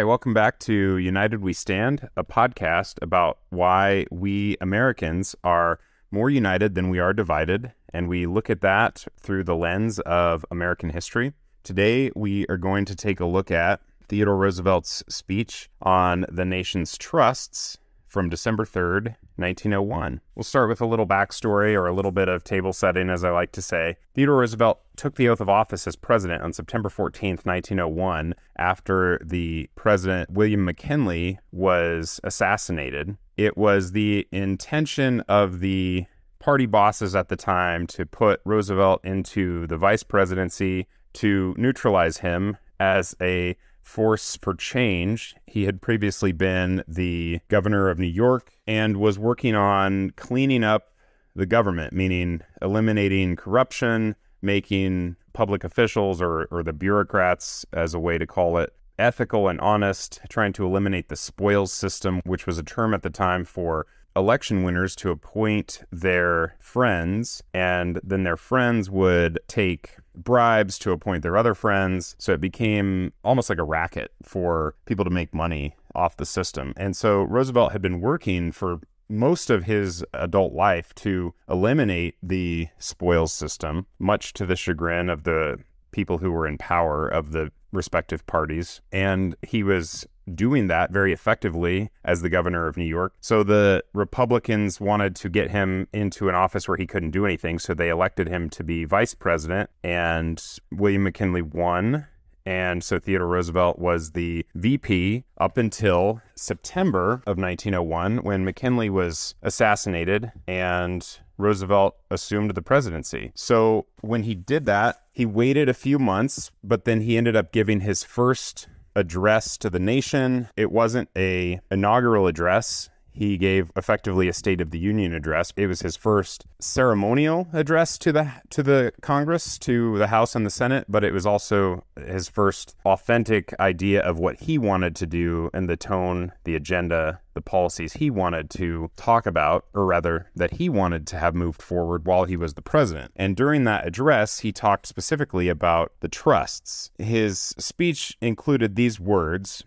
Hi, welcome back to United We Stand, a podcast about why we Americans are more united than we are divided. And we look at that through the lens of American history. Today, we are going to take a look at Theodore Roosevelt's speech on the nation's trusts from December 3rd, 1901. We'll start with a little backstory or a little bit of table setting, as I like to say. Theodore Roosevelt took the oath of office as president on September 14th, 1901, after the president, William McKinley, was assassinated. It was the intention of the party bosses at the time to put Roosevelt into the vice presidency to neutralize him as a force for change. He had previously been the governor of New York and was working on cleaning up the government, meaning eliminating corruption, making public officials or, or the bureaucrats, as a way to call it, ethical and honest, trying to eliminate the spoils system, which was a term at the time for election winners to appoint their friends, and then their friends would take bribes to appoint their other friends. So it became almost like a racket for people to make money off the system. And so Roosevelt had been working for most of his adult life to eliminate the spoils system, much to the chagrin of the people who were in power of the respective parties. And he was doing that very effectively as the governor of New York. So the Republicans wanted to get him into an office where he couldn't do anything. So they elected him to be vice president, and William McKinley won. And so Theodore Roosevelt was the VP up until September of 1901 when McKinley was assassinated and Roosevelt assumed the presidency. So when he did that, he waited a few months, but then he ended up giving his first address to the nation. It wasn't a inaugural address. He gave effectively a State of the Union address. It was his first ceremonial address to the to the Congress, to the House and the Senate, but it was also his first authentic idea of what he wanted to do and the tone, the agenda, the policies he wanted to talk about, or rather, that he wanted to have moved forward while he was the president. And during that address, he talked specifically about the trusts. His speech included these words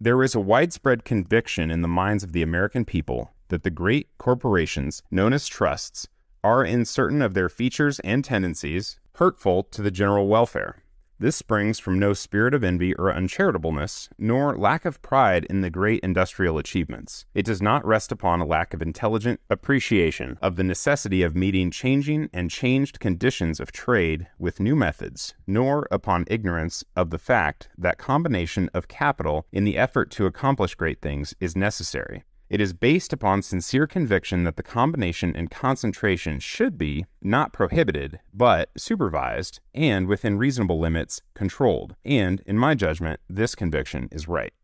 There is a widespread conviction in the minds of the American people that the great corporations, known as trusts, are in certain of their features and tendencies hurtful to the general welfare. This springs from no spirit of envy or uncharitableness, nor lack of pride in the great industrial achievements. It does not rest upon a lack of intelligent appreciation of the necessity of meeting changing and changed conditions of trade with new methods, nor upon ignorance of the fact that combination of capital in the effort to accomplish great things is necessary. It is based upon sincere conviction that the combination and concentration should be not prohibited, but supervised and within reasonable limits controlled. And, in my judgment, this conviction is right.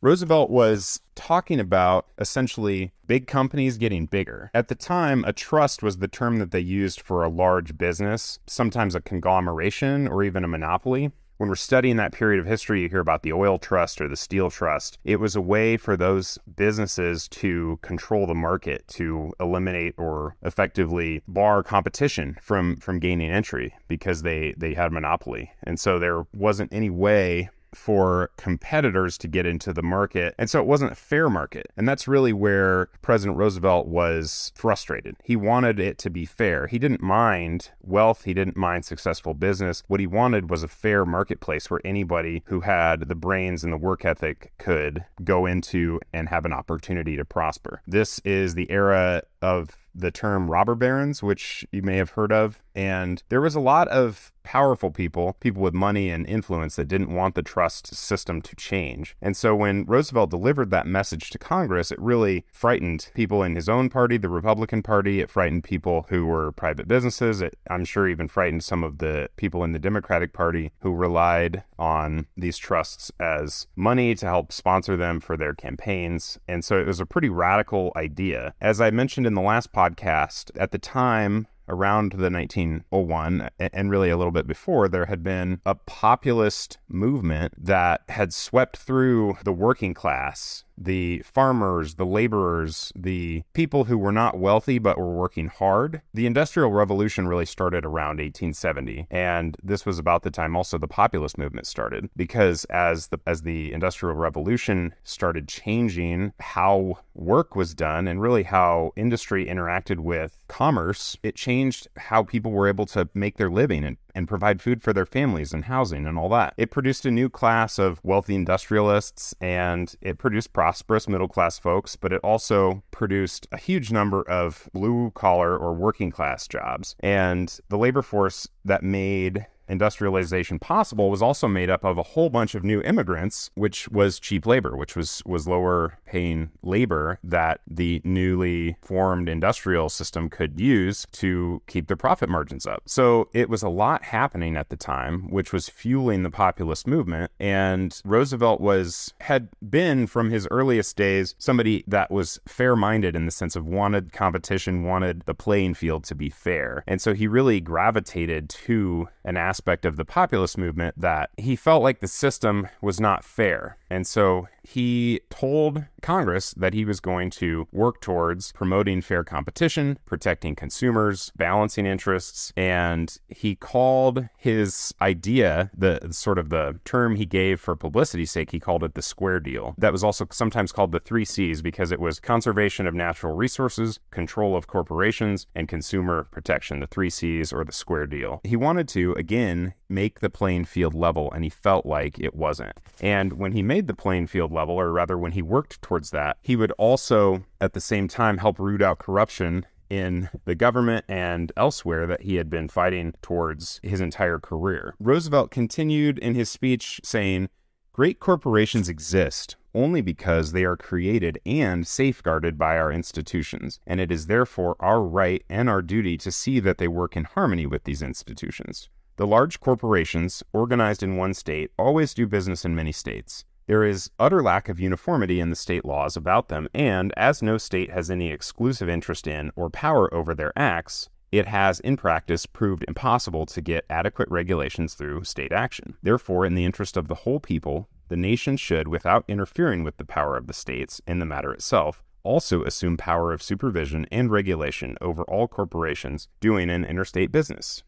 Roosevelt was talking about essentially big companies getting bigger. At the time, a trust was the term that they used for a large business, sometimes a conglomeration or even a monopoly when we're studying that period of history, you hear about the oil trust or the steel trust. It was a way for those businesses to control the market, to eliminate or effectively bar competition from from gaining entry because they they had monopoly. And so there wasn't any way for competitors to get into the market. And so it wasn't a fair market. And that's really where President Roosevelt was frustrated. He wanted it to be fair. He didn't mind wealth, he didn't mind successful business. What he wanted was a fair marketplace where anybody who had the brains and the work ethic could go into and have an opportunity to prosper. This is the era of the term robber barons, which you may have heard of. And there was a lot of powerful people, people with money and influence, that didn't want the trust system to change. And so when Roosevelt delivered that message to Congress, it really frightened people in his own party, the Republican Party. It frightened people who were private businesses. It, I'm sure, even frightened some of the people in the Democratic Party who relied on these trusts as money to help sponsor them for their campaigns. And so it was a pretty radical idea. As I mentioned in the last podcast, at the time, around the 1901 and really a little bit before, there had been a populist movement that had swept through the working class the farmers, the laborers, the people who were not wealthy but were working hard. The Industrial Revolution really started around 1870, and this was about the time also the populist movement started because as the as the Industrial Revolution started changing how work was done and really how industry interacted with commerce, it changed how people were able to make their living and and provide food for their families and housing and all that. It produced a new class of wealthy industrialists and it produced prosperous middle class folks, but it also produced a huge number of blue collar or working class jobs. And the labor force that made industrialization possible was also made up of a whole bunch of new immigrants, which was cheap labor, which was was lower paying labor that the newly formed industrial system could use to keep their profit margins up. So it was a lot happening at the time, which was fueling the populist movement. And Roosevelt was had been from his earliest days somebody that was fair-minded in the sense of wanted competition, wanted the playing field to be fair. And so he really gravitated to an aspect of the populist movement that he felt like the system was not fair. And so he told Congress that he was going to work towards promoting fair competition, protecting consumers, balancing interests, and he called his idea, the sort of the term he gave for publicity's sake, he called it the square deal. That was also sometimes called the three C's because it was conservation of natural resources, control of corporations, and consumer protection, the three C's or the square deal. He wanted to, again, make the playing field level, and he felt like it wasn't. And when he made the playing field level, or rather when he worked towards that, he would also at the same time help root out corruption in the government and elsewhere that he had been fighting towards his entire career. Roosevelt continued in his speech saying, Great corporations exist only because they are created and safeguarded by our institutions, and it is therefore our right and our duty to see that they work in harmony with these institutions. The large corporations, organized in one state, always do business in many states. There is utter lack of uniformity in the state laws about them, and as no state has any exclusive interest in or power over their acts, it has in practice proved impossible to get adequate regulations through state action. Therefore, in the interest of the whole people, the nation should, without interfering with the power of the states in the matter itself, also assume power of supervision and regulation over all corporations doing an interstate business.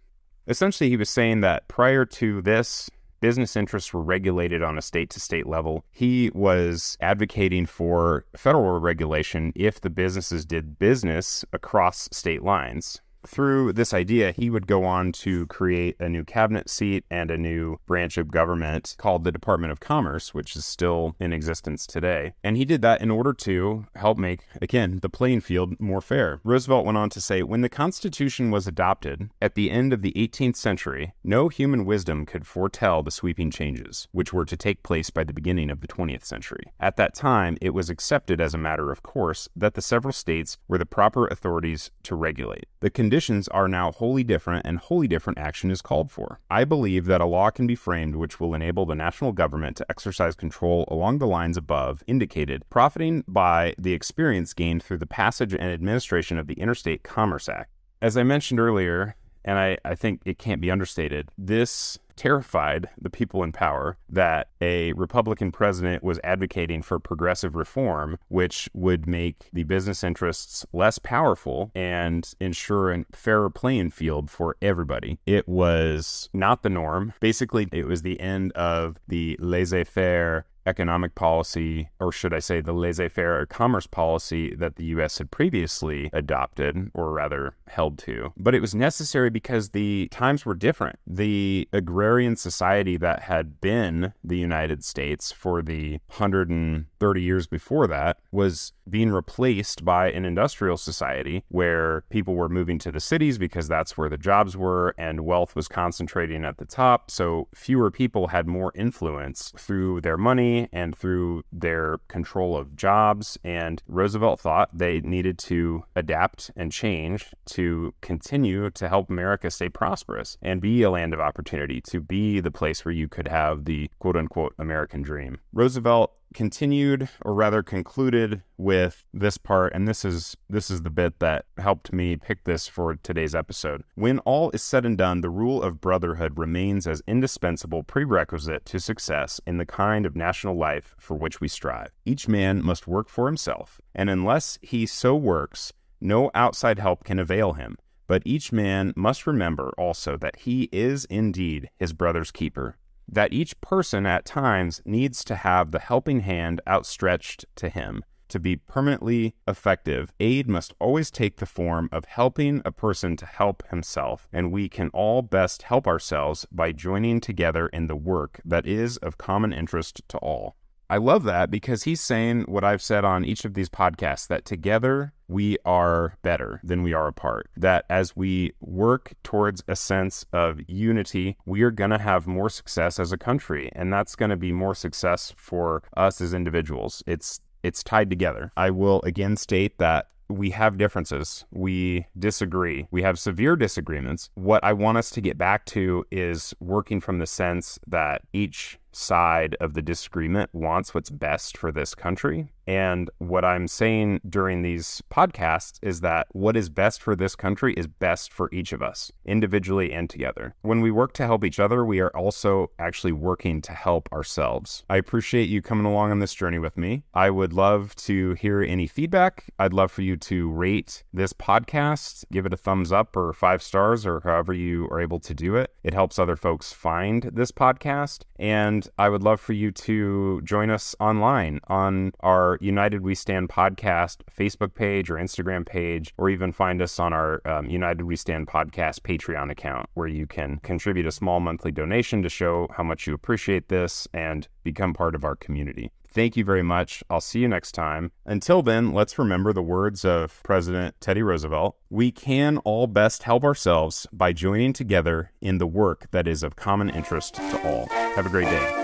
Essentially, he was saying that prior to this, business interests were regulated on a state to state level. He was advocating for federal regulation if the businesses did business across state lines through this idea, he would go on to create a new cabinet seat and a new branch of government called the Department of Commerce, which is still in existence today. And he did that in order to help make, again, the playing field more fair. Roosevelt went on to say when the Constitution was adopted at the end of the 18th century, no human wisdom could foretell the sweeping changes which were to take place by the beginning of the 20th century. At that time, it was accepted as a matter of course that the several states were the proper authorities to regulate. The conditions are now wholly different and wholly different action is called for. I believe that a law can be framed which will enable the national government to exercise control along the lines above indicated, profiting by the experience gained through the passage and administration of the Interstate Commerce Act. As I mentioned earlier, and I, I think it can't be understated, this terrified the people in power that a Republican president was advocating for progressive reform, which would make the business interests less powerful and ensure a fairer playing field for everybody. It was not the norm. Basically, it was the end of the laissez faire economic policy, or should I say, the laissez faire commerce policy that the US had previously adopted, or rather held to. But it was necessary because the times were different. The agrarian society that had been the United States for the 130 years before that was being replaced by an industrial society where people were moving to the cities because that's where the jobs were and wealth was concentrating at the top. So fewer people had more influence through their money and through their control of jobs. And Roosevelt thought they needed to adapt and change to continue to help America stay prosperous and be a land of opportunity, to be the place where you could have the quote unquote American dream. Roosevelt continued or rather concluded with this part and this is this is the bit that helped me pick this for today's episode. When all is said and done, the rule of brotherhood remains as indispensable prerequisite to success in the kind of national life for which we strive. Each man must work for himself, and unless he so works, no outside help can avail him. But each man must remember also that he is indeed his brother's keeper that each person at times needs to have the helping hand outstretched to him. To be permanently effective, aid must always take the form of helping a person to help himself, and we can all best help ourselves by joining together in the work that is of common interest to all. I love that because he's saying what I've said on each of these podcasts that together we are better than we are apart. That as we work towards a sense of unity, we are going to have more success as a country, and that's going to be more success for us as individuals. It's it's tied together. I will again state that we have differences. We disagree. We have severe disagreements. What I want us to get back to is working from the sense that each side of the disagreement wants what's best for this country. And what I'm saying during these podcasts is that what is best for this country is best for each of us, individually and together. When we work to help each other, we are also actually working to help ourselves. I appreciate you coming along on this journey with me. I would love to hear any feedback. I'd love for you to rate this podcast, give it a thumbs up or five stars or however you are able to do it. It helps other folks find this podcast. I would love for you to join us online on our United We Stand podcast Facebook page or Instagram page, or even find us on our um, United We Stand podcast Patreon account, where you can contribute a small monthly donation to show how much you appreciate this and become part of our community. Thank you very much. I'll see you next time. Until then, let's remember the words of President Teddy Roosevelt. We can all best help ourselves by joining together in the work that is of common interest to all. Have a great day.